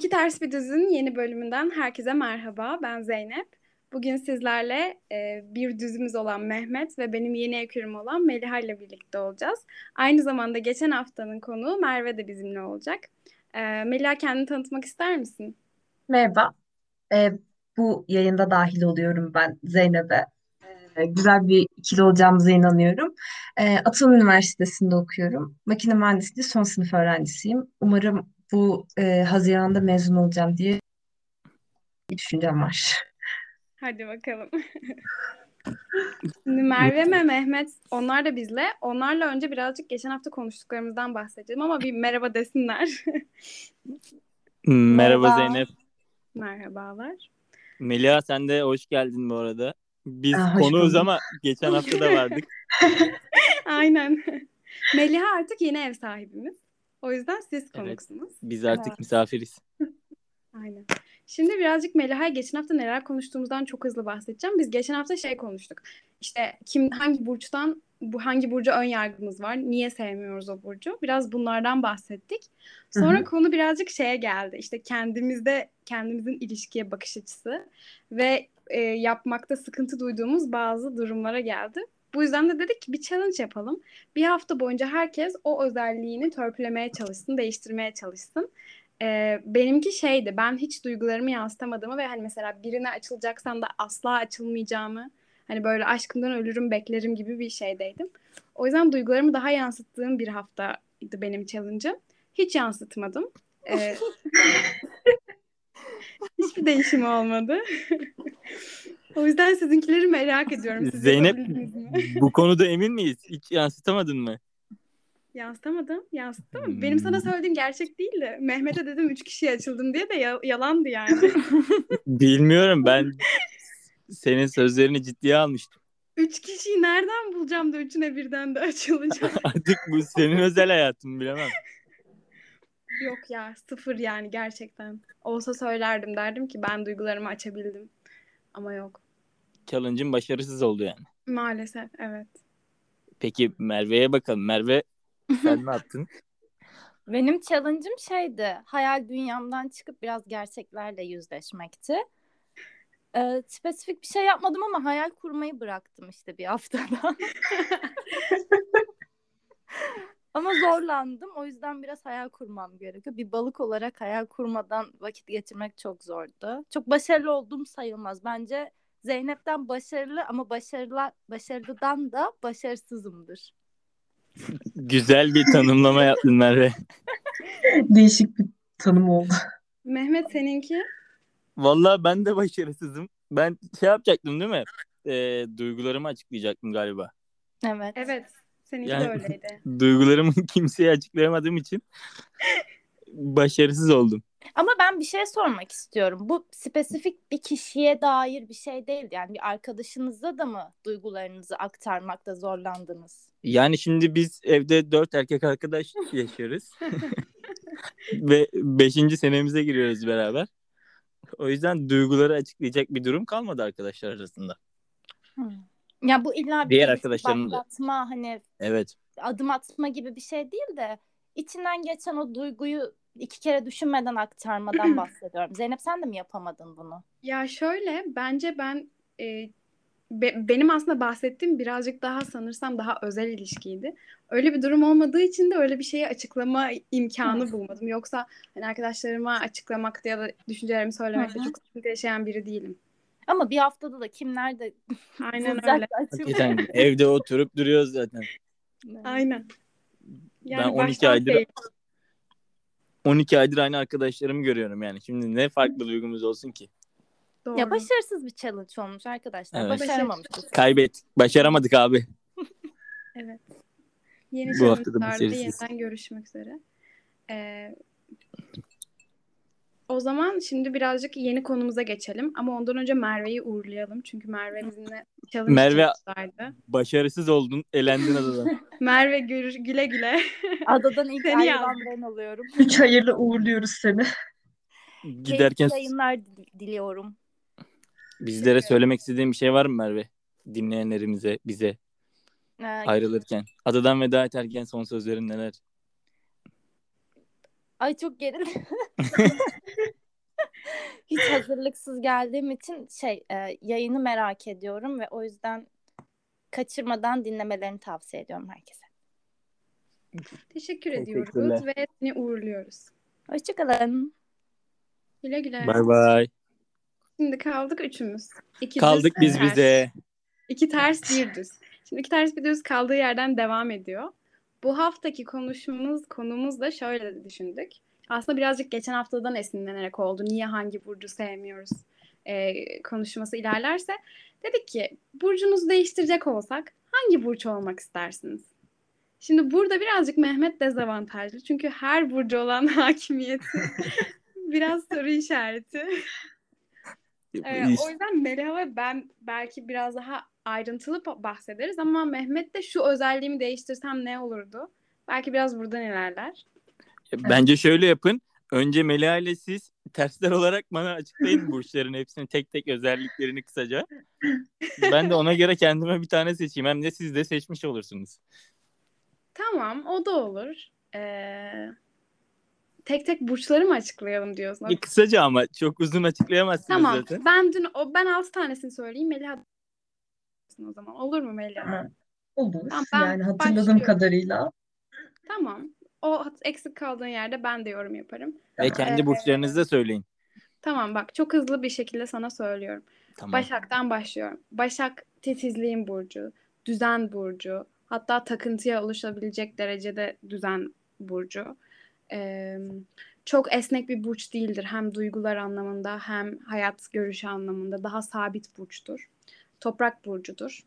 İki Ters Bir Düz'ün yeni bölümünden herkese merhaba. Ben Zeynep. Bugün sizlerle e, bir düzümüz olan Mehmet ve benim yeni ekürüm olan Meliha ile birlikte olacağız. Aynı zamanda geçen haftanın konuğu Merve de bizimle olacak. E, Meliha kendini tanıtmak ister misin? Merhaba. Ee, bu yayında dahil oluyorum ben Zeynep'e. Ee, güzel bir ikili olacağımıza inanıyorum. Ee, Atıl Üniversitesi'nde okuyorum. Makine mühendisliği son sınıf öğrencisiyim. Umarım bu e, Haziran'da mezun olacağım diye bir düşüncem var. Hadi bakalım. Şimdi Merve ve Mehmet onlar da bizle. Onlarla önce birazcık geçen hafta konuştuklarımızdan bahsedelim ama bir merhaba desinler. Merhaba Merhaba. Zeynep. Merhabalar. Melia sen de hoş geldin bu arada. Biz Aa, konuğuz ama geçen hafta da vardık. Aynen. Meliha artık yeni ev sahibimiz. O yüzden siz Evet. konuksunuz. Biz artık Evet. misafiriz. Aynen. Şimdi birazcık Meliha'ya geçen hafta neler konuştuğumuzdan çok hızlı bahsedeceğim. Biz geçen hafta şey konuştuk. İşte kim hangi burçtan bu hangi burcu ön yargımız var? Niye sevmiyoruz o burcu? Biraz bunlardan bahsettik. Sonra hı. konu birazcık şeye geldi. İşte kendimizde kendimizin ilişkiye bakış açısı ve e, yapmakta sıkıntı duyduğumuz bazı durumlara geldi. Bu yüzden de dedik ki bir challenge yapalım. Bir hafta boyunca herkes o özelliğini törpülemeye çalışsın, değiştirmeye çalışsın. Ee, benimki şeydi ben hiç duygularımı yansıtamadığımı ve hani mesela birine açılacaksam da asla açılmayacağımı hani böyle aşkımdan ölürüm beklerim gibi bir şeydeydim. O yüzden duygularımı daha yansıttığım bir haftaydı benim challenge'ım. Hiç yansıtmadım. Ee, hiçbir değişim olmadı. o yüzden sizinkileri merak ediyorum. Siz Zeynep bu konuda emin miyiz? Hiç yansıtamadın mı? Yansıtamadım. Yansıttım mı? Benim sana söylediğim gerçek değildi. Mehmet'e dedim üç kişiye açıldım diye de ya- yalandı yani. Bilmiyorum ben senin sözlerini ciddiye almıştım. Üç kişiyi nereden bulacağım da üçüne birden de açılacağım. Artık bu senin özel hayatın bilemem. Yok ya sıfır yani gerçekten. Olsa söylerdim derdim ki ben duygularımı açabildim. Ama yok. Challenge'ın başarısız oldu yani. Maalesef evet. Peki Merve'ye bakalım. Merve sen ne yaptın? Benim challenge'ım şeydi. Hayal dünyamdan çıkıp biraz gerçeklerle yüzleşmekti. Ee, spesifik bir şey yapmadım ama hayal kurmayı bıraktım işte bir haftada. ama zorlandım. O yüzden biraz hayal kurmam gerekiyor. Bir balık olarak hayal kurmadan vakit geçirmek çok zordu. Çok başarılı olduğum sayılmaz. Bence Zeynep'ten başarılı ama başarılı başarılıdan da başarısızımdır. Güzel bir tanımlama yaptın Merve. Değişik bir tanım oldu. Mehmet seninki? Vallahi ben de başarısızım. Ben şey yapacaktım değil mi? Ee, duygularımı açıklayacaktım galiba. Evet. Evet. Seninki Yani- de öyleydi. Duygularımı kimseye açıklayamadığım için başarısız oldum. Ama ben bir şey sormak istiyorum. Bu spesifik bir kişiye dair bir şey değil. Yani bir arkadaşınızla da mı duygularınızı aktarmakta zorlandınız? Yani şimdi biz evde dört erkek arkadaş yaşıyoruz. Ve beşinci senemize giriyoruz beraber. O yüzden duyguları açıklayacak bir durum kalmadı arkadaşlar arasında. Ya bu illa bir Diğer da. başlatma hani Evet. adım atma gibi bir şey değil de içinden geçen o duyguyu iki kere düşünmeden aktarmadan bahsediyorum. Zeynep sen de mi yapamadın bunu? Ya şöyle bence ben e, be- benim aslında bahsettiğim birazcık daha sanırsam daha özel ilişkiydi. Öyle bir durum olmadığı için de öyle bir şeyi açıklama imkanı bulmadım. Yoksa hani arkadaşlarıma açıklamakta ya da düşüncelerimi söylemekte çok sıkıntı yaşayan biri değilim. Ama bir haftada da kimler de Aynen öyle. Hakikaten evde oturup duruyoruz zaten. Aynen. Yani ben 12 baştan aydır değil. 12 aydır aynı arkadaşlarımı görüyorum yani. Şimdi ne farklı duygumuz olsun ki? Doğru. Ya başarısız bir challenge olmuş arkadaşlar. Evet. Başaramamışız. Kaybet. Başaramadık abi. Evet. Yeni Bu hafta da yeniden görüşmek üzere. Ee, o zaman şimdi birazcık yeni konumuza geçelim. Ama ondan önce Merve'yi uğurlayalım. Çünkü Merve bizimle challenge Merve- yapmışlardı. Başarısız oldun. Elendin adadan. Merve gür- güle güle. Adadan ilk Seni ayrılan yazdım. ben oluyorum. Üç hayırlı uğurluyoruz seni. Giderken Keyifli yayınlar dil- diliyorum. bizlere söylemek istediğin bir şey var mı Merve? Dinleyenlerimize, bize Ee, ayrılırken. Adadan veda ederken son sözlerin neler? Ay çok gerildim. Hiç hazırlıksız geldiğim için şey e, yayını merak ediyorum ve o yüzden kaçırmadan dinlemelerini tavsiye ediyorum herkese. Teşekkür ediyoruz ve seni uğurluyoruz. Hoşçakalın. Güle güle. Bay bay. Şimdi kaldık üçümüz. İki Kaldık düz, biz ters. bize. İki ters bir düz. Şimdi iki ters bir düz kaldığı yerden devam ediyor. Bu haftaki konuşmamız konumuz da şöyle düşündük. Aslında birazcık geçen haftadan esinlenerek oldu. Niye hangi burcu sevmiyoruz e, konuşması ilerlerse. Dedik ki burcunuzu değiştirecek olsak hangi burç olmak istersiniz? Şimdi burada birazcık Mehmet dezavantajlı. Çünkü her burcu olan hakimiyeti biraz soru işareti. Ee, o yüzden Meliha ve ben belki biraz daha ayrıntılı bahsederiz ama Mehmet de şu özelliğimi değiştirsem ne olurdu? Belki biraz buradan ilerler. Bence şöyle yapın. Önce Melia ile siz tersler olarak bana açıklayın burçların hepsini tek tek özelliklerini kısaca. Ben de ona göre kendime bir tane seçeyim. Hem de siz de seçmiş olursunuz. Tamam, o da olur. Ee, tek tek burçları mı açıklayalım diyorsun? E, kısaca ama çok uzun açıklayamazsınız Tamam. zaten. Ben dün o ben altı tanesini söyleyeyim. Meliha o zaman. Olur mu? Tamam. Olur. Tamam, ben Yani hatırladığım başlıyorum. kadarıyla. Tamam. O eksik kaldığın yerde ben de yorum yaparım. Ve kendi Ee, burçlarınızı da söyleyin. Tamam bak çok hızlı bir şekilde sana söylüyorum. Tamam. Başak'tan başlıyorum. Başak titizliğin burcu, düzen burcu, hatta takıntıya oluşabilecek derecede düzen burcu. Ee, çok esnek bir burç değildir. Hem duygular anlamında hem hayat görüşü anlamında daha sabit burçtur. Toprak burcudur.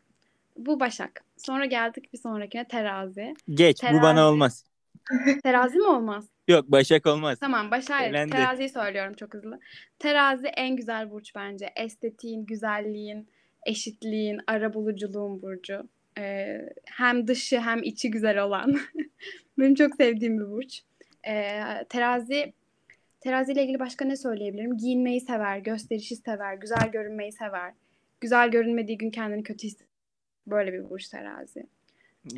Bu Başak. Sonra geldik bir sonrakine terazi. Geç bu bana Terazi. olmaz. Terazi mi olmaz? Yok Başak olmaz. Tamam Başak teraziyi söylüyorum çok hızlı. Terazi en güzel burç bence. Estetiğin, güzelliğin, eşitliğin, arabuluculuğun burcu. Ee, hem dışı hem içi güzel olan. Benim çok sevdiğim bir burç. Ee, terazi terazi ile ilgili başka ne söyleyebilirim? Giyinmeyi sever, gösterişi sever, güzel görünmeyi sever. Güzel görünmediği gün kendini kötü hisseder. Böyle bir burç terazi.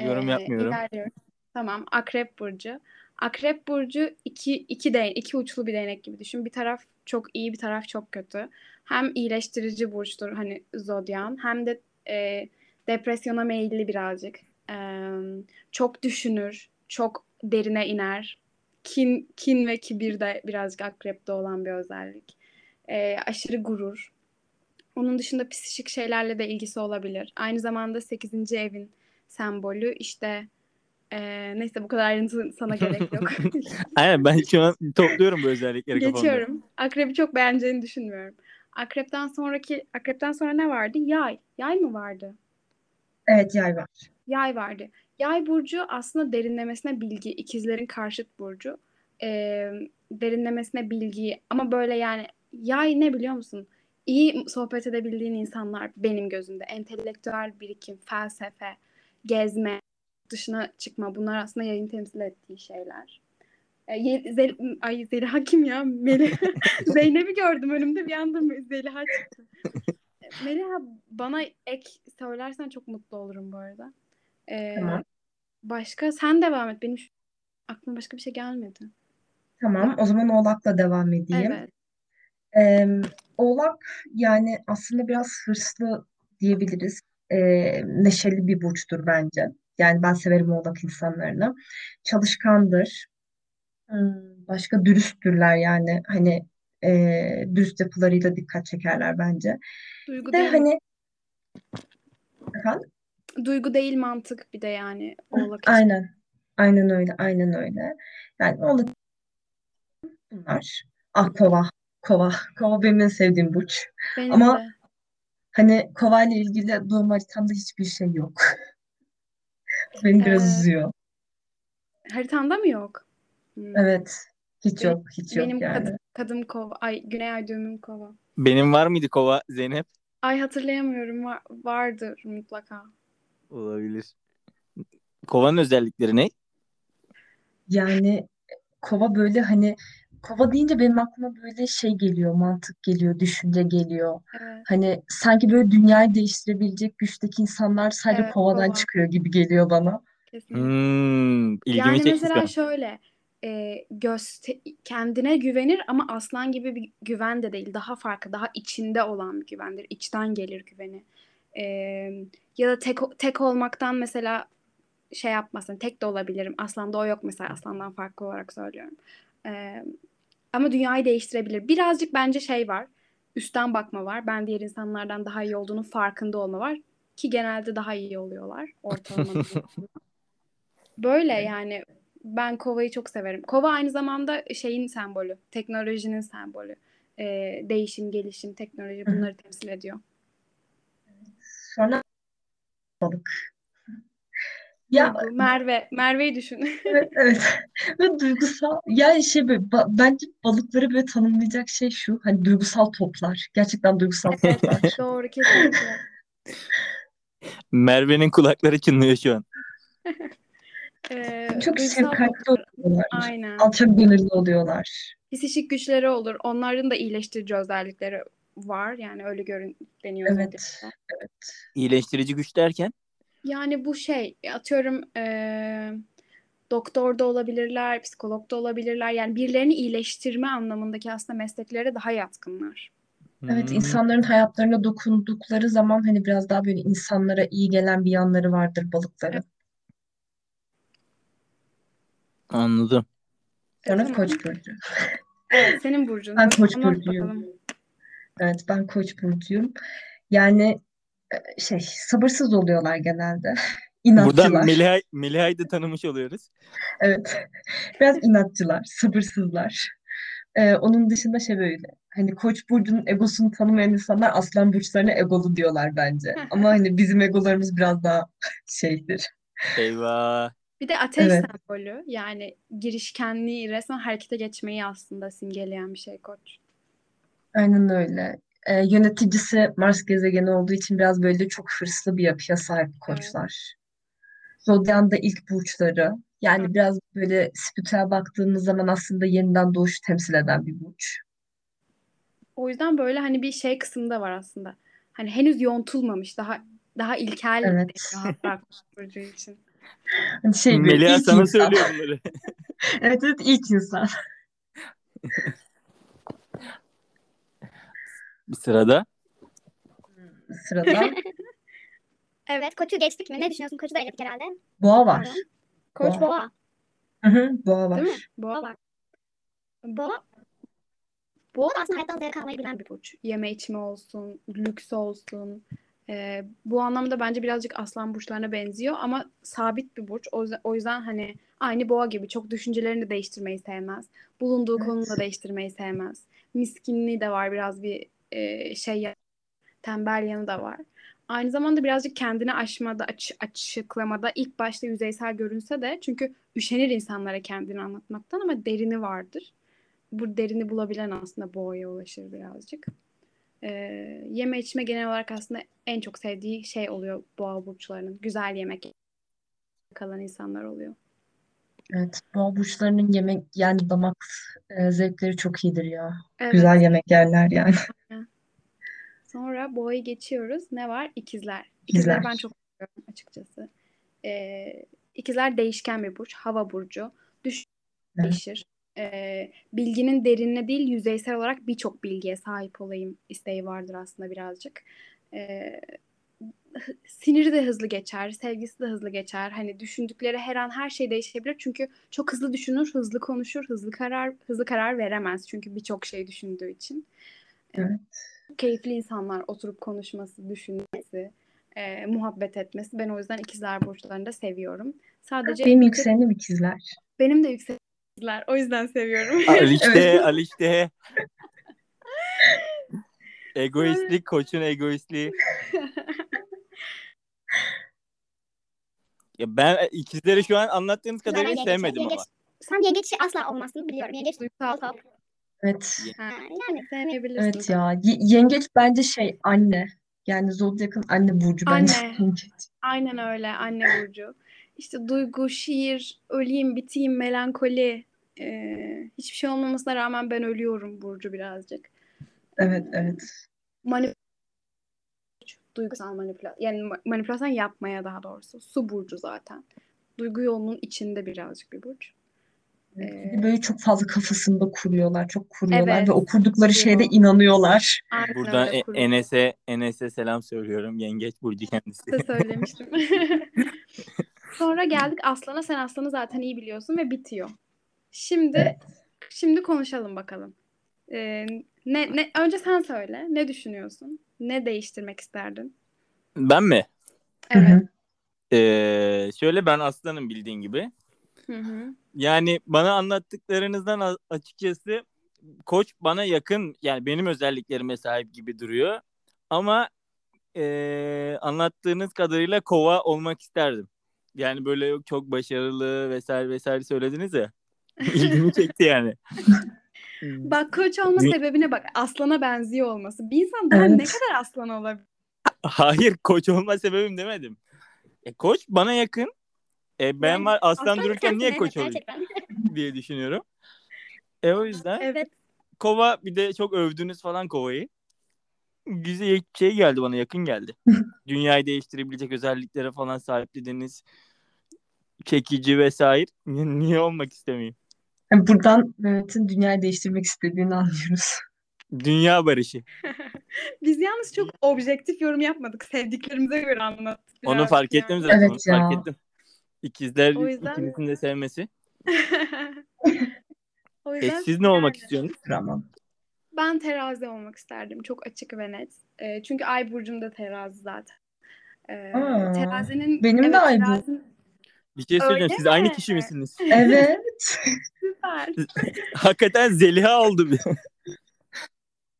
Yorum Ee, yapmıyorum. ilerliyorum. Tamam. Akrep burcu. Akrep burcu iki iki değ iki uçlu bir değnek gibi düşün. Bir taraf çok iyi, bir taraf çok kötü. Hem iyileştirici burçtur hani zodyan, hem de e, depresyona meyilli birazcık. E, çok düşünür, çok derine iner. Kin kin ve kibir de birazcık akrepte olan bir özellik. E, aşırı gurur. Onun dışında psikik şeylerle de ilgisi olabilir. Aynı zamanda 8. evin sembolü işte ee, neyse bu kadar ayrıntı sana gerek yok. Aynen ben şu an topluyorum bu özellikleri kafamda. Geçiyorum. Akrebi çok beğeneceğini düşünmüyorum. Akrepten sonraki akrepten sonra ne vardı? Yay. Yay mı vardı? Evet yay var. Yay vardı. Yay burcu aslında derinlemesine bilgi. ikizlerin karşıt burcu. Ee, derinlemesine bilgi ama böyle yani yay ne biliyor musun? İyi sohbet edebildiğin insanlar benim gözümde. Entelektüel birikim, felsefe, gezme, dışına çıkma. Bunlar aslında yayın temsil ettiği şeyler. Ee, Zel- Ay Zeliha kim ya? Melih. Zeynep'i gördüm önümde bir anda Zeliha çıktı. Meliha bana ek söylersen çok mutlu olurum bu arada. Ee, Tamam. Başka sen devam et. Benim şu- aklıma başka bir şey gelmedi. Tamam. O zaman Oğlak'la devam edeyim. Evet. Ee, Oğlak yani aslında biraz hırslı diyebiliriz. Ee, neşeli bir burçtur bence. Yani ben severim Oğlak insanlarını. Çalışkandır. Hmm, başka dürüsttürler yani hani e, dürüst yapılarıyla dikkat çekerler bence. Duygu de değil, hani efendim duygu değil mantık bir de yani oğlak için. aynen aynen öyle aynen öyle. Yani Oğlak bunlar. Ah kova kova kova benim en sevdiğim burç. Benim Ama- de. Hani kova ile ilgili doğum haritamda hiçbir şey yok. Beni biraz Evet. üzüyor. Haritanda mı yok? Hmm. Evet. Hiç Benim- yok, hiç yok Benim yani. kadım, kadım kova. Ay güney ay düğümüm kova. Benim var mıydı kova Zeynep? Ay hatırlayamıyorum. Var, vardır mutlaka. Olabilir. Kovanın özellikleri ne? Yani kova böyle hani kova deyince benim aklıma böyle şey geliyor, mantık geliyor, düşünce geliyor. Evet. Hani sanki böyle dünyayı değiştirebilecek güçteki insanlar sadece Evet, kovadan kova. çıkıyor gibi geliyor bana. Kesinlikle. Hmm, ilgimi Yani çekti mesela an. şöyle e, göster kendine güvenir ama aslan gibi bir güven de değil. Daha farklı, daha içinde olan bir güvendir. İçten gelir güveni. E, ya da tek tek olmaktan mesela şey yapmasın. Tek de olabilirim. Aslanda o yok mesela. Aslandan farklı olarak söylüyorum. E, ama dünyayı değiştirebilir. Birazcık bence şey var. Üstten bakma var. Ben diğer insanlardan daha iyi olduğunu farkında olma var. Ki genelde daha iyi oluyorlar. Ortalama. Böyle yani ben kovayı çok severim. Kova aynı zamanda şeyin sembolü. Teknolojinin sembolü. Ee, değişim, gelişim, teknoloji bunları temsil ediyor. Sonra balık. Ya Merve, Merve'yi düşün. evet, evet. Ve duygusal yani şey böyle ba- bence balıkları böyle tanımlayacak şey şu. Hani duygusal toplar. Gerçekten duygusal Evet, toplar. doğru kesinlikle. Merve'nin kulakları çınlıyor şu an. Ee, Çok şefkatli toplar. oluyorlar. Aynen. Alçak gönüllü oluyorlar. Psikik güçleri olur. Onların da iyileştirici özellikleri var. Yani öyle görün deniyor Evet. Zodyak'ta. Evet. İyileştirici güç derken Yani bu şey atıyorum eee doktor da olabilirler, psikolog da olabilirler. Yani birilerini iyileştirme anlamındaki aslında mesleklere daha yatkınlar. Evet, Hmm, insanların hayatlarına dokundukları zaman hani biraz daha böyle insanlara iyi gelen bir yanları vardır balıkların. anladım. Sonra Tamam. Koç burcu. Evet, senin burcun. Ben Hadi Koç burcuyum. Evet, ben Koç burcuyum. Yani e, şey sabırsız oluyorlar genelde. Buradan İnatçılar. Meliha'yı Meliha'yı da tanımış oluyoruz. Evet. Biraz inatçılar, sabırsızlar. Ee, onun dışında şey böyle. Hani Koç burcunun egosunu tanımayan insanlar Aslan burçlarına egolu diyorlar bence. Ama hani bizim egolarımız biraz daha şeydir. Eyvah. Bir de ateş Evet. sembolü. Yani girişkenliği, resmen harekete geçmeyi aslında simgeleyen bir şey koç. Aynen öyle. Ee, yöneticisi Mars gezegeni olduğu için biraz böyle çok hırslı bir yapıya sahip koçlar. Zodyan da ilk burçları. Yani biraz böyle spiritüel baktığımız zaman aslında yeniden doğuşu temsil eden bir burç. O yüzden böyle hani bir şey kısımda var aslında. Hani henüz yontulmamış. Daha daha ilkel Evet. koç burcu için. Hani şey ilk sana insan. söylüyor bunları. Evet evet ilk insan. Bir sırada Sırada Evet, koçu geçtik mi? Ne düşünüyorsun? Koçu da eledik herhalde. boğa var. Koç Boğa. Boğa. Hı hı, boğa var. değil mi? Boğa, Boğa var. Boğa. Boğa da aslında hayattan zevk almayı bilen bir burç. yeme içme olsun, lüks olsun. Ee, bu anlamda bence birazcık aslan burçlarına benziyor ama sabit bir burç. O yüzden, o yüzden hani aynı boğa gibi çok düşüncelerini de değiştirmeyi sevmez. Bulunduğu Evet. konunu da değiştirmeyi sevmez. Miskinliği de var biraz bir e, şey tembel yanı da var. Aynı zamanda birazcık kendini aşmada, aç, açıklamada ilk başta yüzeysel görünse de çünkü üşenir insanlara kendini anlatmaktan ama derini vardır. Bu derini bulabilen aslında boğaya ulaşır birazcık. Ee, yeme içme genel olarak aslında en çok sevdiği şey oluyor boğa burçlarının. Güzel yemek kalan insanlar oluyor. Evet, boğa burçlarının yemek yani damak e, zevkleri çok iyidir ya. Evet. Güzel yemek yerler yani. Sonra boğayı geçiyoruz. Ne var? İkizler. İkizleri İkizler. ben çok seviyorum açıkçası. Ee, ikizler değişken bir burç. Hava burcu. Düş Evet. değişir. Ee, bilginin derinine değil yüzeysel olarak birçok bilgiye sahip olayım isteği vardır aslında birazcık. Ee, siniri de hızlı geçer, sevgisi de hızlı geçer. Hani düşündükleri her an her şey değişebilir. Çünkü çok hızlı düşünür, hızlı konuşur, hızlı karar hızlı karar veremez. Çünkü birçok şey düşündüğü için. Evet. Keyifli insanlar oturup konuşması, düşünmesi, e, muhabbet etmesi. Ben o yüzden ikizler burçlarını da seviyorum. Sadece Benim yükselenim ikizler. benim de yüksek ikizler. O yüzden seviyorum. Alişte. Alişte. Egoistlik, koçun egoistliği. Ya ben ikizleri şu an anlattığınız kadarıyla yengeç- sevmedim ama. yengeç- Sen yengeç asla olmazsın biliyorum. Yengeç Duygusal. duygusal. Evet. Ha, Yani sevmeyebilirsin. Evet ya. Y- yengeç bence şey anne. Yani Zodyak'ın anne burcu bence Anne. Aynen öyle anne burcu. İşte duygu, şiir, öleyim, biteyim, melankoli. Ee, hiçbir şey olmamasına rağmen ben ölüyorum burcu birazcık. Evet evet. Manip duygusal manipülasyon. Yani ma- manipülasyon yapmaya daha doğrusu. Su burcu zaten. Duygu yolunun içinde birazcık bir burç. Ee, Bir de Böyle çok fazla kafasında kuruyorlar, çok kuruyorlar Evet, ve o kurdukları şeyde kuruyor. inanıyorlar. aynen Buradan E- kuruyor. Enes'e Enes'e selam söylüyorum. Yengeç burcu kendisi. de söylemiştim. Sonra geldik Aslan'a. Sen Aslan'ı zaten iyi biliyorsun ve bitiyor. Şimdi Evet. şimdi konuşalım bakalım. Ee, ne ne önce sen söyle. Ne düşünüyorsun? Ne değiştirmek isterdin? Ben mi? Evet. Ee, şöyle ben aslanım bildiğin gibi. Hı hı. Yani bana anlattıklarınızdan açıkçası koç bana yakın yani benim özelliklerime sahip gibi duruyor. Ama ee, anlattığınız kadarıyla kova olmak isterdim. Yani böyle çok başarılı vesaire vesaire söylediniz ya. İlgimi çekti yani. Bak koç olma Dü- sebebine bak. Aslana benziyor olması. Bir insan daha ne Evet. kadar aslan olabilir? Hayır koç olma sebebim demedim. E, koç bana yakın. E, ben Yani var aslan Aslan dururken niye koç olayım diye düşünüyorum. E o yüzden Evet. kova bir de çok övdünüz falan kovayı. Güzel şey geldi bana yakın geldi. Dünyayı değiştirebilecek özelliklere falan sahip dediniz. Çekici vesaire. Niye, niye olmak istemeyeyim? Yani buradan Mehmet'in dünyayı değiştirmek istediğini anlıyoruz. Dünya barışı. Biz yalnız çok objektif yorum yapmadık. Sevdiklerimize göre anlattık. Onu fark yani. ettim zaten. Evet onu fark ya. ettim. İkizler O yüzden- ikinizin de sevmesi. o E, yüzden siz ne olmak yani. istiyorsunuz? Ama Ben terazi olmak isterdim. Çok açık ve net. Ee, çünkü ay burcum da terazi zaten. Aa, terazinin benim de evet, ay bu- terazinin Bir şey söyleyeceğim. Öyle Siz aynı kişi misiniz? evet. süper. Hakikaten Zeliha oldu bir.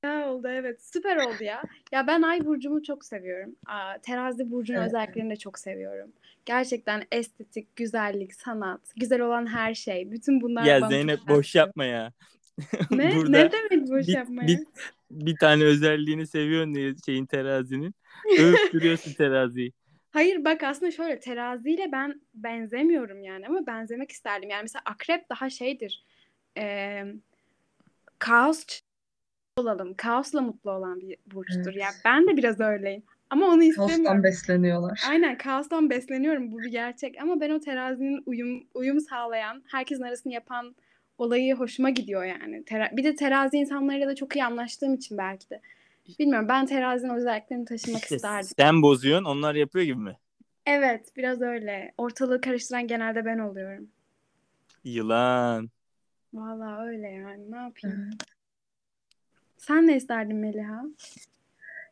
Ya oldu evet. Süper oldu ya. Ya ben ay burcumu çok seviyorum. Aa, terazi burcunun Evet. özelliklerini de çok seviyorum. Gerçekten estetik, güzellik, sanat, güzel olan her şey. Bütün bunlar Ya bana Zeynep çok boş yapma ya. Ne? Burada ne demek boş bir, yapmaya? bir, bir tane özelliğini seviyorsun diye şeyin terazinin. Övüp duruyorsun teraziyi. Hayır bak aslında şöyle teraziyle ben benzemiyorum yani ama benzemek isterdim. Yani mesela akrep daha şeydir. E, kaos olalım. Kaosla mutlu olan bir burçtur. Evet. Yani ben de biraz öyleyim. Ama onu istemiyorum. Kaostan besleniyorlar. Aynen kaostan besleniyorum bu bir gerçek ama ben o terazinin uyum uyum sağlayan, herkesin arasını yapan olayı hoşuma gidiyor yani. Tera- bir de terazi insanlarıyla da çok iyi anlaştığım için belki de. Bilmiyorum ben terazinin özelliklerini taşımak İşte isterdim. sen bozuyorsun onlar yapıyor gibi mi? Evet biraz öyle. Ortalığı karıştıran genelde ben oluyorum. Yılan. Vallahi öyle yani ne yapayım. Sen ne isterdin Meliha?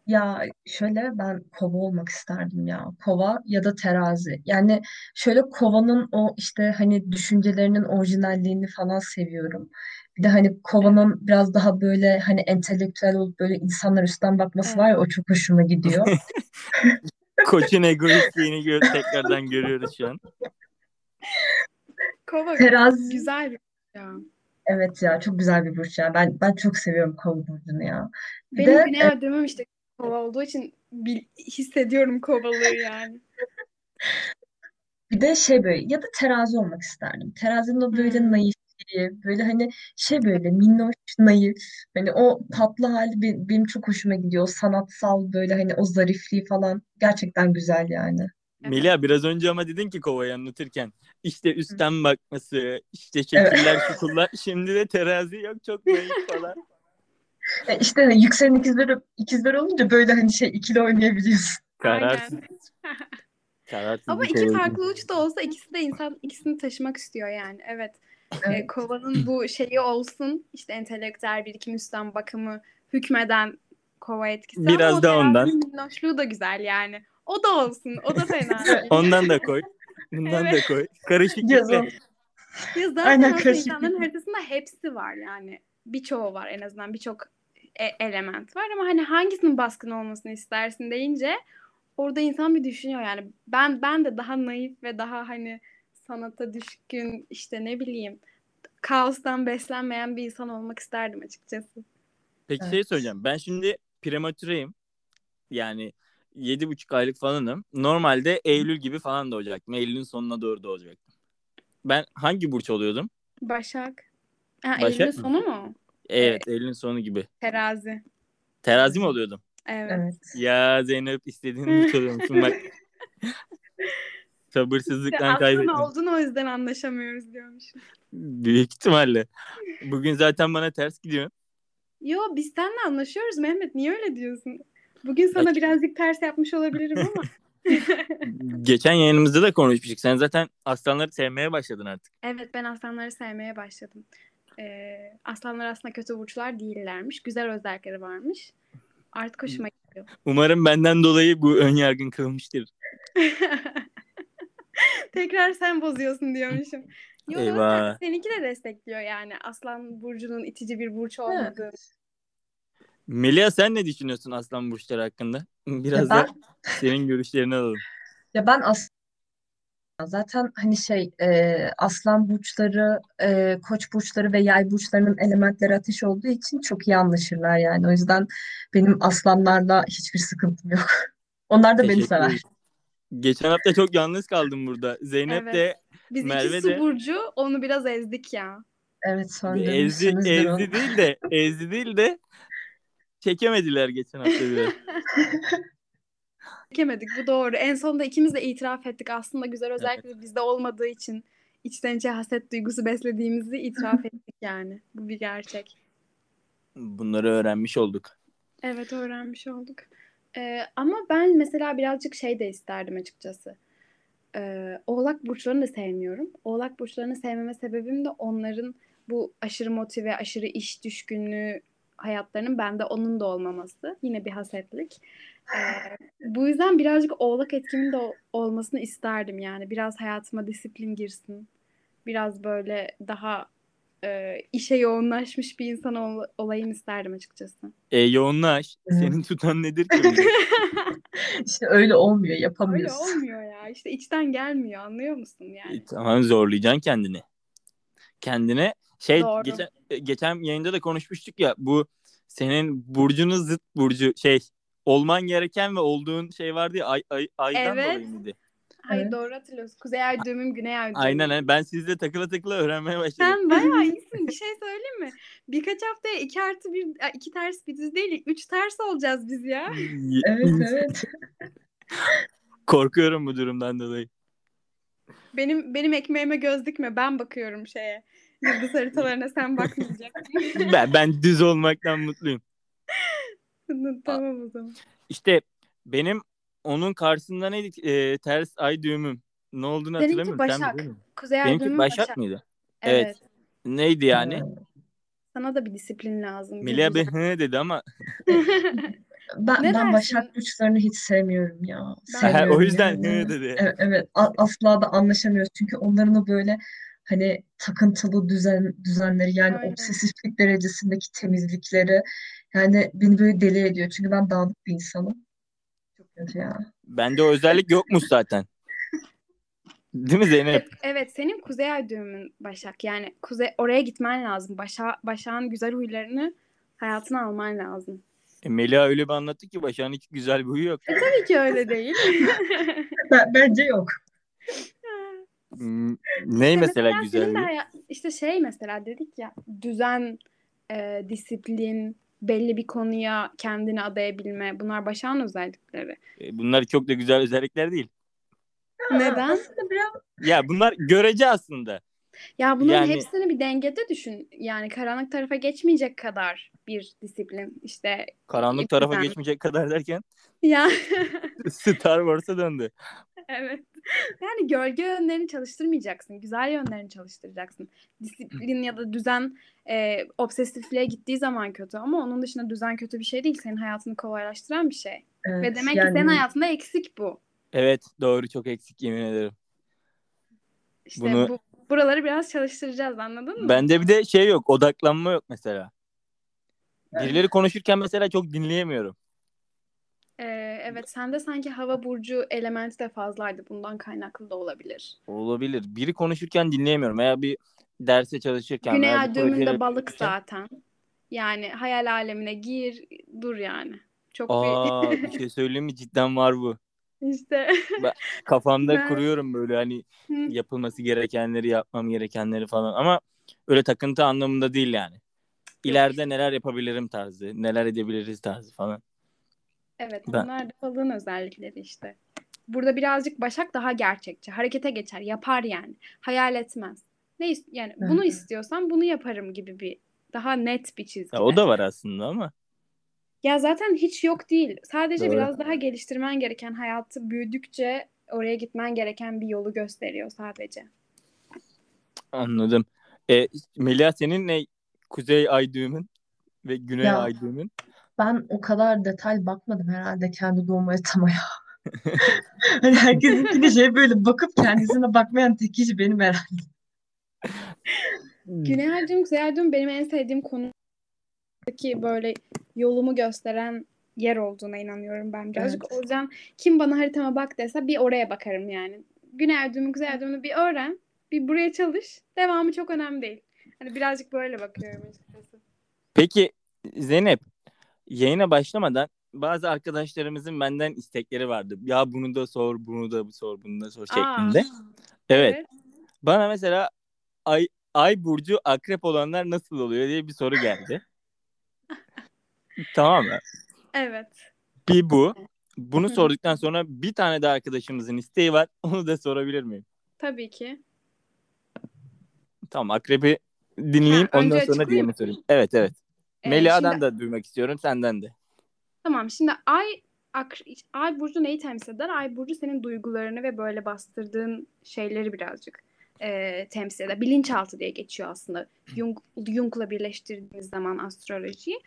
Ya şöyle ben kova olmak isterdim ya. Kova ya da terazi. Yani şöyle kovanın o işte hani düşüncelerinin orijinalliğini falan seviyorum. Bir de hani kovanın biraz daha böyle hani entelektüel olup böyle insanlar üstten bakması var ya o çok hoşuma gidiyor. Koçun egoistliğini gör tekrardan görüyoruz şu an. Kova Terazi güzel bir ya. evet ya çok güzel bir burç ya. Ben ben çok seviyorum kova burcunu ya. Bir Benim de güney düğümüm işte kova olduğu için bil- hissediyorum kovalığı yani. Bir de şey böyle ya da terazi olmak isterdim. Terazinin o böyle Hmm. Naifliği, böyle hani şey böyle minnoş, naif. Hani o tatlı hali be- benim çok hoşuma gidiyor. O sanatsal böyle hani o zarifliği falan gerçekten güzel yani. Evet. Melia biraz önce ama dedin ki kovayı anlatırken işte üstten bakması, işte Evet. şekiller, şukullar. Şimdi de terazi yok çok naif falan. E işte hani yükselen ikizler ikizler olunca böyle hani şey ikili oynayabiliyorsun. Kararsız. Aynen. Kararsız Ama bir iki farklı uç da olsa ikisi de insan ikisini taşımak istiyor yani. Evet. Evet. kovanın bu şeyi olsun. işte entelektüel birikim üstten bakımı hükmeden kova etkisi. Biraz da ondan. minnoşluğu da güzel yani. O da olsun. O da fena değil. Ondan da koy. Bundan Evet. da koy. Karışık Yazın. Ya zaten Aynen, karışık insanların haritasında hepsi var yani. Birçoğu var en azından birçok e- element var ama hani hangisinin baskın olmasını istersin deyince orada insan bir düşünüyor yani. Ben ben de daha naif ve daha hani sanata düşkün işte ne bileyim kaostan beslenmeyen bir insan olmak isterdim açıkçası. Peki Evet. şey söyleyeceğim. Ben şimdi prematüreyim. Yani yedi buçuk aylık falanım. Normalde Eylül gibi falan doğacaktım. Eylül'ün sonuna doğru doğacaktım. Ben hangi burç oluyordum? Başak. Ha, Başak Eylül'ün sonu mu? Evet, Eylül'ün sonu gibi. Terazi. Terazi mi oluyordum? Evet. Evet. Ya Zeynep istediğin burç oluyormuşsun bak. Sabırsızlıktan Aslan kaybettim. oldun o yüzden anlaşamıyoruz diyormuşum. Büyük ihtimalle. Bugün zaten bana ters gidiyor. Yo biz seninle anlaşıyoruz Mehmet. Niye öyle diyorsun? Bugün sana Aç- birazcık ters yapmış olabilirim ama. Geçen yayınımızda da konuşmuştuk. Sen zaten aslanları sevmeye başladın artık. evet ben aslanları sevmeye başladım. Ee, aslanlar aslında kötü burçlar değillermiş. Güzel özellikleri varmış. Artık hoşuma gidiyor. Umarım benden dolayı bu ön yargın kırılmıştır. Tekrar sen bozuyorsun diyormuşum. Yo, Eyvah. Seninki de destekliyor yani. Aslan burcunun itici bir burç olmadığı. Melia sen ne düşünüyorsun aslan burçları hakkında? Biraz Ya da ben senin görüşlerini alalım. Ya ben as zaten hani şey e, aslan burçları, e, koç burçları ve yay burçlarının elementleri ateş olduğu için çok iyi anlaşırlar yani. O yüzden benim aslanlarla hiçbir sıkıntım yok. Onlar da beni Teşekkür sever. Geçen hafta çok yalnız kaldım burada. Zeynep Evet. de Biz Merve iki su de- burcu onu biraz ezdik ya. Evet sonra ezdi, ezdi değil de ezdi değil de çekemediler geçen hafta biraz. Çekemedik bu doğru. En sonunda ikimiz de itiraf ettik. Aslında güzel özellikleri bizde olmadığı için içten içe haset duygusu beslediğimizi itiraf ettik yani. Bu bir gerçek. Bunları öğrenmiş olduk. Evet öğrenmiş olduk. Ee, ama ben mesela birazcık şey de isterdim açıkçası. Ee, Oğlak burçlarını da sevmiyorum. Oğlak burçlarını sevmeme sebebim de onların bu aşırı motive, aşırı iş düşkünlüğü hayatlarının bende onun da olmaması. Yine bir hasetlik. Ee, bu yüzden birazcık oğlak etkimin de olmasını isterdim yani. Biraz hayatıma disiplin girsin. Biraz böyle daha e, işe yoğunlaşmış bir insan ol- olayım isterdim açıkçası. E yoğunlaş. Evet. Senin tutan nedir ki? İşte öyle olmuyor, Öyle yapamıyorsun. olmuyor ya. İşte içten gelmiyor anlıyor musun yani? E, tamam zorlayacaksın kendini. Kendine şey Doğru. geçen e, geçen yayında da konuşmuştuk ya bu senin burcunun zıt burcu şey olman gereken ve olduğun şey vardı ya ay, ay, aydan Evet. dolayı mıydı? Hayır Evet. doğru hatırlıyorsun. Kuzey ay düğümüm, güney ay düğümüm. Aynen aynen. ben sizle takıla takıla öğrenmeye başladım. Sen bayağı iyisin. Bir şey söyleyeyim mi? Birkaç haftaya iki artı bir, iki ters bir düz değil, üç ters olacağız biz ya. Evet evet. Korkuyorum bu durumdan dolayı. Benim benim ekmeğime göz dikme. Ben bakıyorum şeye. Yıldız haritalarına sen bakmayacaksın. Ben, ben düz olmaktan mutluyum. tamam o zaman. İşte benim onun karşısında neydi? E, ters ay düğümüm. Ne olduğunu Seninki hatırlamıyorum. Sen Başak. musun? Kuzey ay Benimki düğümüm Başak, Başak. mıydı? Evet. Evet. Neydi yani? Sana da bir disiplin lazım. bir düzen. hı dedi ama Ben, Ne ben dersin? Başak burçlarını hiç sevmiyorum ya. Ben- Sevmiyorum o yüzden yani. hı dedi. Evet, evet a- asla da anlaşamıyoruz. Çünkü onların o böyle hani takıntılı düzen düzenleri yani Aynen. obsesiflik derecesindeki temizlikleri yani beni böyle deli ediyor. Çünkü ben dağınık bir insanım. Kötü ya. Bende o özellik yokmuş zaten. Değil mi Zeynep? Evet, evet senin kuzey ay düğümün Başak. Yani kuzey oraya gitmen lazım. Başa, Başak'ın güzel huylarını hayatına alman lazım. E, Melia öyle bir anlattı ki Başak'ın hiç güzel bir huyu yok. Tabii ki öyle değil. Ben- bence yok. Hmm, Ney mesela senin güzel huyu? işte şey mesela dedik ya düzen, e, disiplin, belli bir konuya kendini adayabilme. Bunlar Başak'ın özellikleri. E, Bunlar çok da güzel özellikler değil. Neden? Aslında biraz Ya bunlar görece aslında. Ya bunların Yani- hepsini bir dengede düşün. Yani karanlık tarafa geçmeyecek kadar bir disiplin. İşte Karanlık tarafa geçmeyecek kadar derken ya Star Wars'a döndü. Evet. Yani gölge yönlerini çalıştırmayacaksın. Güzel yönlerini çalıştıracaksın. Disiplin ya da düzen e, obsesifliğe gittiği zaman kötü ama onun dışında düzen kötü bir şey değil. Senin hayatını kolaylaştıran bir şey. evet, Ve demek ki yani senin hayatında eksik bu. Evet doğru çok eksik yemin ederim. İşte Bunu- bu buraları biraz çalıştıracağız anladın mı? Bende bir de şey yok odaklanma yok mesela. Birileri konuşurken mesela çok dinleyemiyorum. Ee, evet sende sanki hava burcu elementi de fazlaydı. Bundan kaynaklı da olabilir. Olabilir. Biri konuşurken dinleyemiyorum. Veya bir derse çalışırken Güney ay bir düğümünde balık zaten. Yani hayal alemine gir dur yani. Çok bir Aa bir şey söyleyeyim mi? Cidden var bu. işte. Kafamda Ben- kuruyorum böyle hani yapılması gerekenleri, yapmam gerekenleri falan. Ama öyle takıntı anlamında değil yani. İleride neler yapabilirim tarzı, neler edebiliriz tarzı falan. Evet Ben- bunlar da balığın özellikleri işte. Burada birazcık Başak daha gerçekçi. Harekete geçer, yapar yani. Hayal etmez. Ne is- yani bunu istiyorsam bunu yaparım gibi bir daha net bir çizgi. Ya, o da var aslında ama. Ya zaten hiç yok değil. Sadece Doğru. biraz daha geliştirmen gereken hayatı büyüdükçe oraya gitmen gereken bir yolu gösteriyor sadece. Anladım. E, Melia senin ne? Kuzey ay düğümün ve güney Ya. ay düğümün. Ben o kadar detay bakmadım herhalde kendi doğum haritama ya. Hani herkesinkine şey böyle bakıp kendisine bakmayan tek kişi benim herhalde. Güney Aydın, Kuzey Aydın benim en sevdiğim konudaki böyle yolumu gösteren yer olduğuna inanıyorum ben birazcık. O yüzden kim bana haritama bak dese bir oraya bakarım yani. Güney Aydın, Kuzey Aydın'ı bir öğren, bir buraya çalış. Devamı çok önemli değil. Hani birazcık böyle bakıyorum açıkçası. Peki Zeynep yayına başlamadan bazı arkadaşlarımızın benden istekleri vardı. Ya bunu da sor, bunu da sor, bunu da sor şeklinde. Aa, Evet. evet. Bana mesela ay ay burcu akrep olanlar nasıl oluyor diye bir soru geldi. tamam mı? Evet. Bir bu. Bunu sorduktan sonra bir tane de arkadaşımızın isteği var. Onu da sorabilir miyim? Tabii ki. Tamam akrebi dinleyeyim Ha, ondan sonra diğerini sorayım. Evet evet. Ee, Melia'dan şimdi- da duymak istiyorum senden de. Tamam şimdi ay ak- ay burcu neyi temsil eder? Ay burcu senin duygularını ve böyle bastırdığın şeyleri birazcık e, temsil eder. Bilinçaltı diye geçiyor aslında. Jung, Jung'la birleştirdiğimiz zaman astrolojiyi.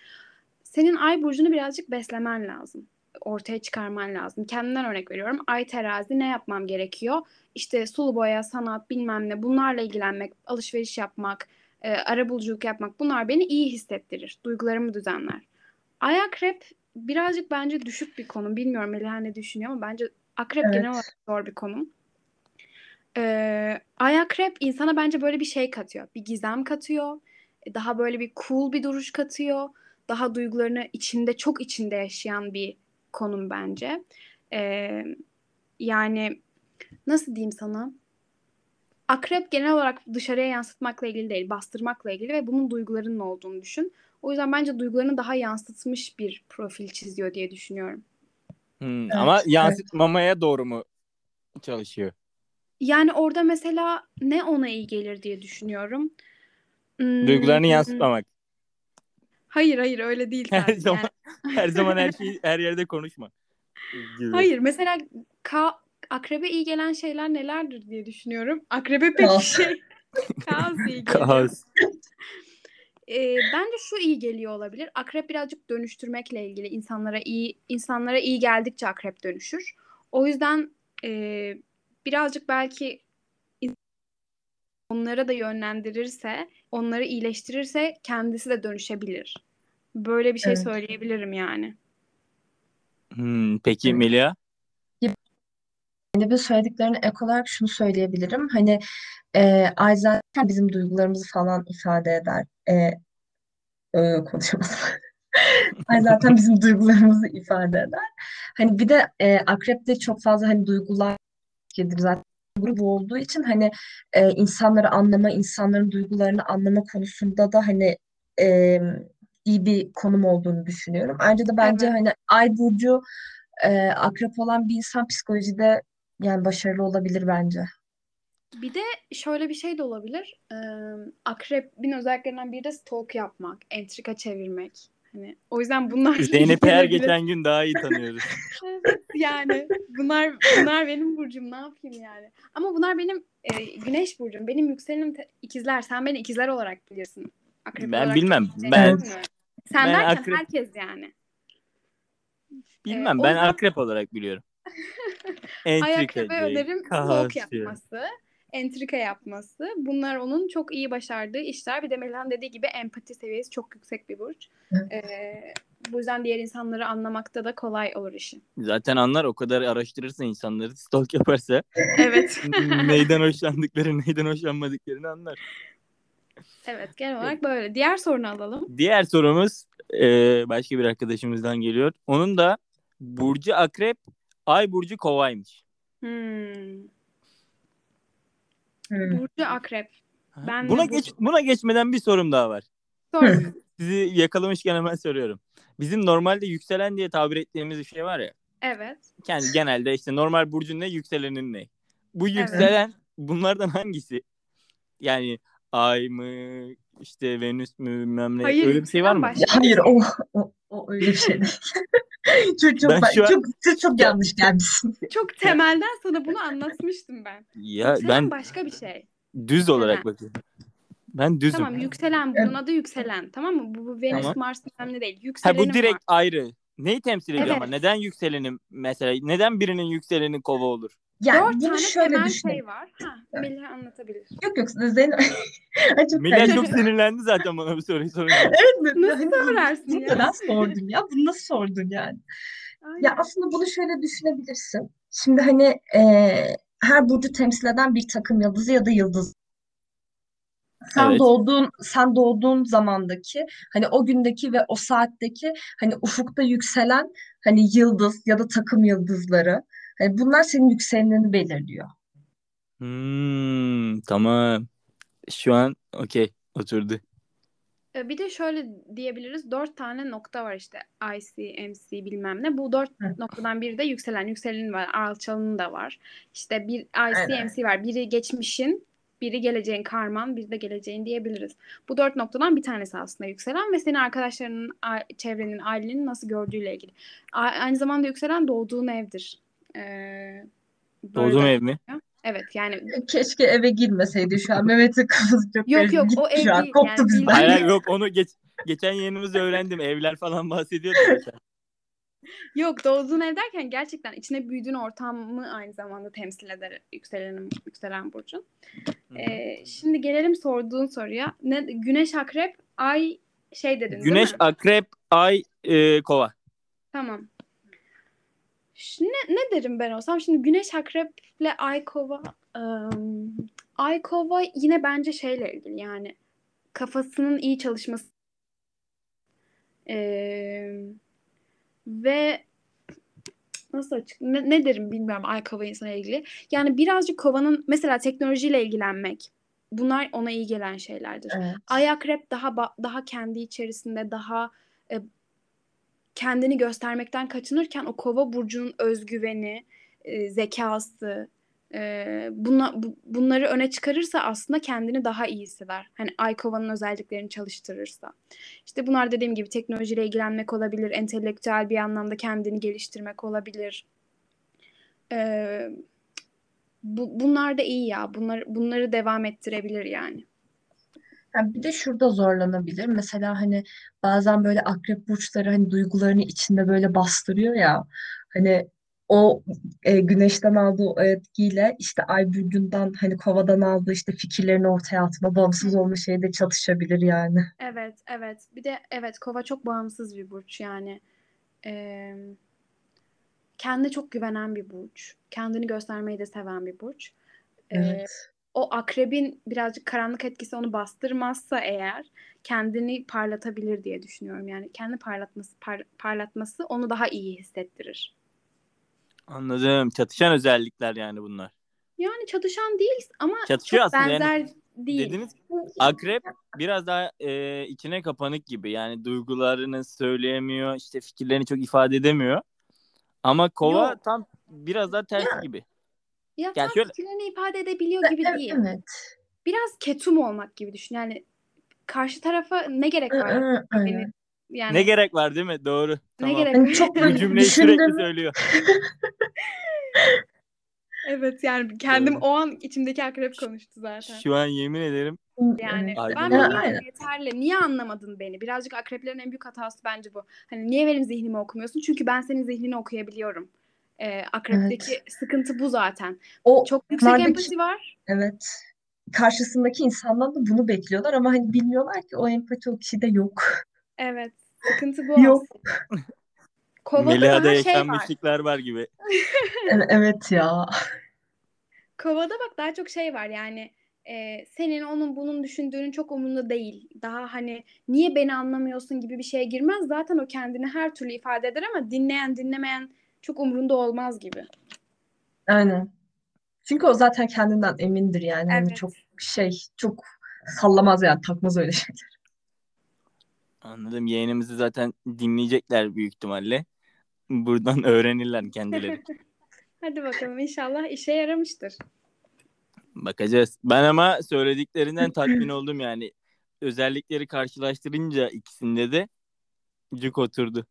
Senin ay burcunu birazcık beslemen lazım. Ortaya çıkarman lazım. Kendimden örnek veriyorum. Ay terazi ne yapmam gerekiyor? İşte sulu boya, sanat, bilmem ne bunlarla ilgilenmek, alışveriş yapmak, e, arabuluculuk yapmak bunlar beni iyi hissettirir. Duygularımı düzenler. Ay akrep birazcık bence düşük bir konum. Bilmiyorum Meliha ne düşünüyor ama bence akrep Evet. genel olarak zor bir konum. Ee, ay akrep insana bence böyle bir şey katıyor. Bir gizem katıyor. Daha böyle bir cool bir duruş katıyor. Daha duygularını içinde çok içinde yaşayan bir konum bence. Ee, yani nasıl diyeyim sana? Akrep genel olarak dışarıya yansıtmakla ilgili değil, bastırmakla ilgili ve bunun duygularının olduğunu düşün. O yüzden bence duygularını daha yansıtmış bir profil çiziyor diye düşünüyorum. Hmm, Evet, Ama evet. yansıtmamaya doğru mu çalışıyor? Yani orada mesela ne ona iyi gelir diye düşünüyorum. Hmm, Duygularını yansıtmamak. Hayır hayır öyle değil Her sadece. zaman Yani- her zaman her şeyi her yerde konuşma. Gibi. Hayır mesela ka akrebe iyi gelen şeyler nelerdir diye düşünüyorum. Akrebe pek Kaos. şey kaos iyi geliyor. Kaos. Ee, bence şu iyi geliyor olabilir. Akrep birazcık dönüştürmekle ilgili. insanlara iyi insanlara iyi geldikçe akrep dönüşür. O yüzden e, birazcık belki onlara da yönlendirirse, onları iyileştirirse kendisi de dönüşebilir. Böyle bir şey Evet. söyleyebilirim yani. Hmm, peki Evet. Melia? Zeynep'in söylediklerine ek olarak şunu söyleyebilirim. Hani e, ay zaten bizim duygularımızı falan ifade eder. E, e, konuşamadım. Ay zaten bizim duygularımızı ifade eder. Hani bir de e, akrepte çok fazla hani duygular gelir zaten grubu olduğu için hani e, insanları anlama, insanların duygularını anlama konusunda da hani e, iyi bir konum olduğunu düşünüyorum. Ayrıca da bence Evet. hani ay burcu e, akrep olan bir insan psikolojide yani başarılı olabilir bence. Bir de şöyle bir şey de olabilir. Ee, akrebin özelliklerinden biri de stalk yapmak, entrika çevirmek. Hani o yüzden bunlar iyi Zeynep'i her geçen gün daha iyi tanıyoruz. Evet yani bunlar bunlar benim burcum ne yapayım yani. Ama bunlar benim e, güneş burcum. Benim yükselenim te- ikizler. Sen beni ikizler olarak bilirsin. Akrep Ben olarak bilmem. şey Ben- yapmıyorum. Sen ben derken akrep- herkes yani. Bilmem o ben yüzden- akrep olarak biliyorum. Ay akrebe Entrikacı, önerim stalk kaosçu. yapması, entrika yapması. Bunlar onun çok iyi başardığı işler. Bir de Meliha'nın dediği gibi empati seviyesi çok yüksek bir burç. Ee, bu yüzden diğer insanları anlamakta da kolay olur işi. Zaten anlar o kadar araştırırsa insanları stalk yaparsa Evet. neyden hoşlandıkları neyden hoşlanmadıklarını anlar. evet genel olarak böyle. Diğer sorunu alalım. Diğer sorumuz e, başka bir arkadaşımızdan geliyor. Onun da Burcu Akrep, Ay Burcu Kovaymış. Hmm. Hmm. Burcu Akrep. Ben buna geç buna geçmeden bir sorum daha var. Sor. Sizi yakalamışken hemen soruyorum. Bizim normalde yükselen diye tabir ettiğimiz bir şey var ya. Evet. Kendi genelde işte normal burcun ne, yükselenin ne? Bu yükselen bunlardan hangisi? Yani ay mı, işte Venüs mü, bilmem ne. Hayır, Öyle bir şey var mı? başka. Hayır o, o, o öyle bir şey değil. çok çok, Ben şu an- çok, çok, çok yanlış gelmişsin. Çok temelden sana bunu anlatmıştım ben. Ya Yükselen ben başka bir şey. düz olarak bakıyorum. Ben düzüm. Tamam yükselen bunun adı yükselen tamam mı? Bu, bu Venüs Tamam. Mars önemli değil. Ha Yükselenim bu direkt var. ayrı. Neyi temsil ediyor Evet. ama? Neden yükselenim mesela? Neden birinin yükseleni kova olur? Yani Dört bunu tane şöyle temel düşünelim. şey var. Ha, Melih anlatabilir. Yok yok Zeynep. Millet karışık. çok sinirlendi zaten bana bu soruyu sorunca. Evet mi? Nasıl sorarsın bunu ya? neden sordun ya? Bunu nasıl sordun yani? Aynen. Ya aslında bunu şöyle düşünebilirsin. Şimdi hani e, her burcu temsil eden bir takım yıldızı ya da yıldız. Sen Evet. doğduğun sen doğduğun zamandaki hani o gündeki ve o saatteki hani ufukta yükselen hani yıldız ya da takım yıldızları hani bunlar senin yükselenini belirliyor. Hmm, tamam. Şu an okey oturdu. Ee, Bir de şöyle diyebiliriz. Dört tane nokta var işte. IC, MC bilmem ne. Bu dört Hı. noktadan biri de yükselen. Yükselenin var. Alçalının da var. İşte bir IC, Aynen. MC var. Biri geçmişin, biri geleceğin karman, biri de geleceğin diyebiliriz. Bu dört noktadan bir tanesi aslında yükselen ve seni arkadaşlarının, çevrenin, ailenin nasıl gördüğüyle ilgili. Aynı zamanda yükselen doğduğun evdir. Ee, böyle Doğduğum ev mi? Evet yani Keşke eve girmeseydi şu an. Mehmet'in kafası çok Yok, karıştı. yok, Gitti o ev şu an. değil. Koptu Yani bizden. Hayır hayır, yok onu geç, geçen yayınımızda öğrendim. Evler falan bahsediyordu. Yok doğduğun ev derken gerçekten içine büyüdüğün ortamı aynı zamanda temsil eder yükselenin, yükselen burcun. Ee, şimdi gelelim sorduğun soruya. Ne, güneş akrep, ay şey dedin değil Güneş, mi? akrep, ay, e, kova. Tamam. Ş- Ne, ne derim ben olsam? Şimdi güneş akreple ay kova ım, ay kova yine bence şeyle ilgili yani kafasının iyi çalışması Ee, ve nasıl açık ne, ne derim bilmiyorum ay kova insana ilgili. Yani birazcık kovanın mesela teknolojiyle ilgilenmek bunlar ona iyi gelen şeylerdir. Evet. Ay akrep daha daha kendi içerisinde daha e, kendini göstermekten kaçınırken o kova burcunun özgüveni, e, zekası, e, buna, bu- bunları öne çıkarırsa aslında kendini daha iyi hisseder. Hani ay kovanın özelliklerini çalıştırırsa. İşte bunlar dediğim gibi teknolojiyle ilgilenmek olabilir, entelektüel bir anlamda kendini geliştirmek olabilir. E, bu, bunlar da iyi ya. Bunları, bunları devam ettirebilir yani. Yani bir de şurada zorlanabilir. Mesela hani bazen böyle akrep burçları hani duygularını içinde böyle bastırıyor ya. Hani o e, güneşten aldığı o etkiyle işte ay burcundan hani kovadan aldığı işte fikirlerini ortaya atma, bağımsız olma şeyi de çatışabilir yani. Evet, evet. Bir de evet kova çok bağımsız bir burç yani. Ee, kendine çok güvenen bir burç. Kendini göstermeyi de seven bir burç. Ee, Evet. O akrebin birazcık karanlık etkisi onu bastırmazsa eğer kendini parlatabilir diye düşünüyorum. Yani kendi parlatması par- parlatması onu daha iyi hissettirir. Anladım. Çatışan özellikler yani bunlar. Yani çatışan değil ama Çatışıyor çok aslında yani. benzer değil. Dediniz akrep biraz daha e, içine kapanık gibi. Yani duygularını söyleyemiyor, işte fikirlerini çok ifade edemiyor. Ama kova Yok. tam biraz daha ters Ya. gibi. Ya Yani tam şöyle- fikirlerini ifade edebiliyor gibi Evet, değil. evet. Biraz ketum olmak gibi düşün. Yani karşı tarafa ne gerek var? hı, aynen. Yani Ne gerek var değil mi? Doğru. ne Tamam. gerek Hani var? çok Bu cümleyi sürekli söylüyor. Evet yani kendim Doğru. o an içimdeki akrep konuştu zaten. Şu an yemin ederim Yani Evet. Aynen ben Aynen. yeterli. Niye anlamadın beni? Birazcık akreplerin en büyük hatası bence bu. Hani niye benim zihnimi okumuyorsun? Çünkü ben senin zihnini okuyabiliyorum. Ee, akrepteki sıkıntı bu zaten. O Çok yüksek onlardaki- empati var. evet. Karşısındaki insandan da bunu bekliyorlar ama hani bilmiyorlar ki o empati o kişide yok. Evet. Sıkıntı bu Yok. Kovada Meliha'da daha şey var. var gibi. Evet, evet ya. Kovada bak daha çok şey var yani e, senin onun bunun düşündüğünün çok umurunda değil. Daha hani niye beni anlamıyorsun gibi bir şeye girmez. Zaten o kendini her türlü ifade eder ama dinleyen dinlemeyen çok umurunda olmaz gibi. Aynen. Çünkü o zaten kendinden emindir yani. Hani Evet. çok şey, çok sallamaz yani, takmaz öyle şeyler. Anladım. Yayınımızı zaten dinleyecekler büyük ihtimalle. Buradan öğrenirler kendileri. Hadi bakalım inşallah işe yaramıştır. Bakacağız. Ben ama söylediklerinden tatmin oldum yani. Özellikleri karşılaştırınca ikisinde de cuk oturdu.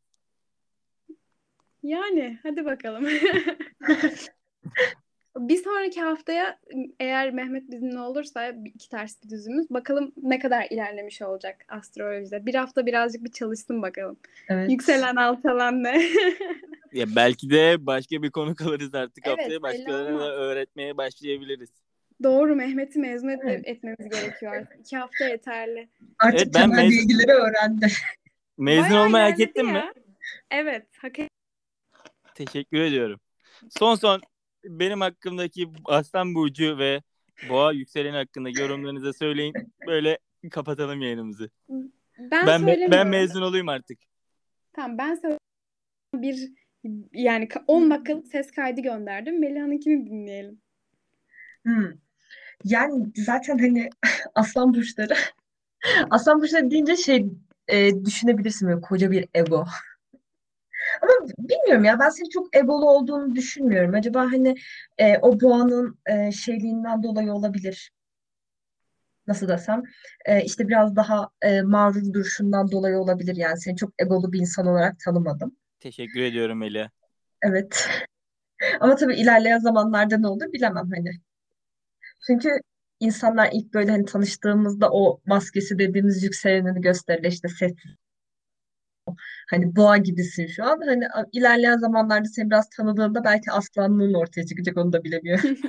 Yani hadi bakalım. Bir sonraki haftaya eğer Mehmet bizimle olursa bir- iki ters bir düzümüz bakalım ne kadar ilerlemiş olacak astrolojide. Bir hafta birazcık bir çalışsın bakalım. Evet. Yükselen alçalan ne? Ya belki de başka bir konu kalırız artık Evet, haftaya. Başkalarına da öğretmeye başlayabiliriz. Doğru Mehmet'i mezun et- Evet. etmemiz gerekiyor artık. İki hafta yeterli. Artık Evet, ben temel mez- bilgileri öğrendi. Mezun Bayağı olmayı hak ettin mi? ya. Evet hak et. Teşekkür ediyorum. Son son benim hakkımdaki Aslan Burcu ve Boğa yükselen hakkında yorumlarınızı söyleyin. Böyle kapatalım yayınımızı. Ben, Ben me- ben mezun olayım artık. Tamam ben söyle bir yani ka- 10 dakikalık ses kaydı gönderdim. Meliha'nınkini dinleyelim. Hmm. Yani zaten hani aslan burçları aslan burçları deyince şey e, düşünebilirsin böyle koca bir ego. Ama bilmiyorum ya ben senin çok egolu olduğunu düşünmüyorum. Acaba hani e, o boğanın e, şeyliğinden dolayı olabilir. Nasıl desem e, işte biraz daha e, mağrur duruşundan dolayı olabilir yani seni çok egolu bir insan olarak tanımadım. Teşekkür ediyorum Elia. Evet. Ama tabii ilerleyen zamanlarda ne olur bilemem hani. Çünkü insanlar ilk böyle hani tanıştığımızda o maskesi dediğimiz yükselenini gösterir işte sessiz. Hani boğa gibisin şu an. Hani ilerleyen zamanlarda seni biraz tanıdığında belki aslanlığın ortaya çıkacak onu da bilemiyorum.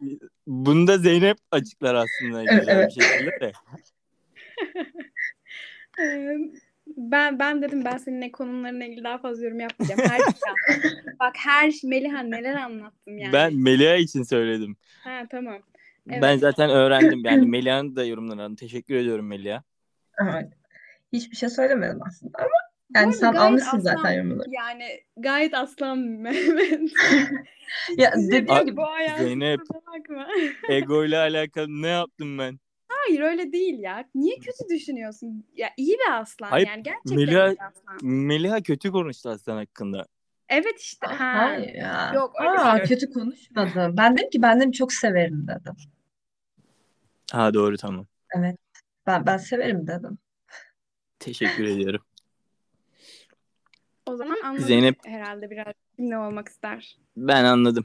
Bunu da Zeynep açıklar aslında Evet, güzel evet. bir şekilde de. Ben ben dedim ben seninle konularına ilgili daha fazla yorum yapmayacağım. Her şey Bak her şey Meliha neler anlattım yani. Ben Melia için söyledim. Ha tamam. Ben Evet. zaten öğrendim. Yani Melia'nın da yorumlarını. Teşekkür ediyorum Melia. Evet. Hiçbir şey söylemedim aslında ama yani sen almışsın zaten aslan- yorumları. Yani gayet aslan Mehmet. Ya dediğim gibi bu Zeynep. Ego ile alakalı ne yaptım ben? Hayır öyle değil ya. Niye kötü düşünüyorsun? Ya iyi bir aslan Hayır, yani gerçekten Melia- iyi bir aslan. Melia kötü konuştu Aslan hakkında. Evet işte. Ha. Hayır ya. Yok, öyle Aa, değil. kötü konuşmadım. Ben dedim ki ben dedim çok severim dedim. Ha doğru tamam. Ben ben severim dedim. Teşekkür ediyorum. O zaman anladık Zeynep- herhalde biraz kim ne olmak ister. Ben anladım.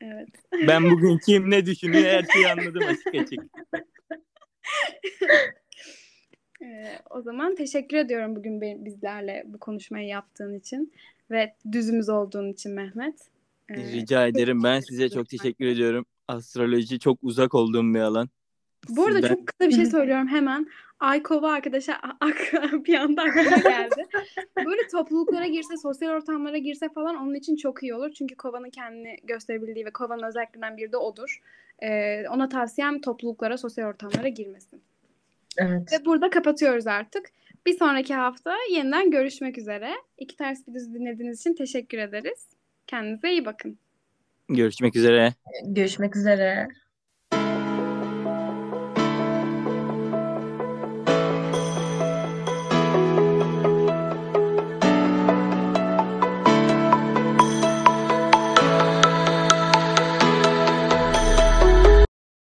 Evet. Ben bugün kim ne düşünüyor her şeyi anladım açık açık. Ee, o zaman teşekkür ediyorum bugün benim, bizlerle bu konuşmayı yaptığın için ve düzümüz olduğun için Mehmet. Ee, Rica ederim. Ben size çok teşekkür ediyorum. Astroloji çok uzak olduğum bir alan. Bu arada Sizden- çok kısa bir şey söylüyorum hemen. Aykova arkadaşa ak- bir anda aklıma geldi. Böyle topluluklara girse, sosyal ortamlara girse falan onun için çok iyi olur. Çünkü kovanın kendini gösterebildiği ve kovanın özelliklerinden biri de odur. Ee, ona tavsiyem topluluklara, sosyal ortamlara girmesin. Evet. Ve burada kapatıyoruz artık. Bir sonraki hafta yeniden görüşmek üzere. İki ters bir düz dinlediğiniz için teşekkür ederiz. Kendinize iyi bakın. Görüşmek üzere. Görüşmek üzere.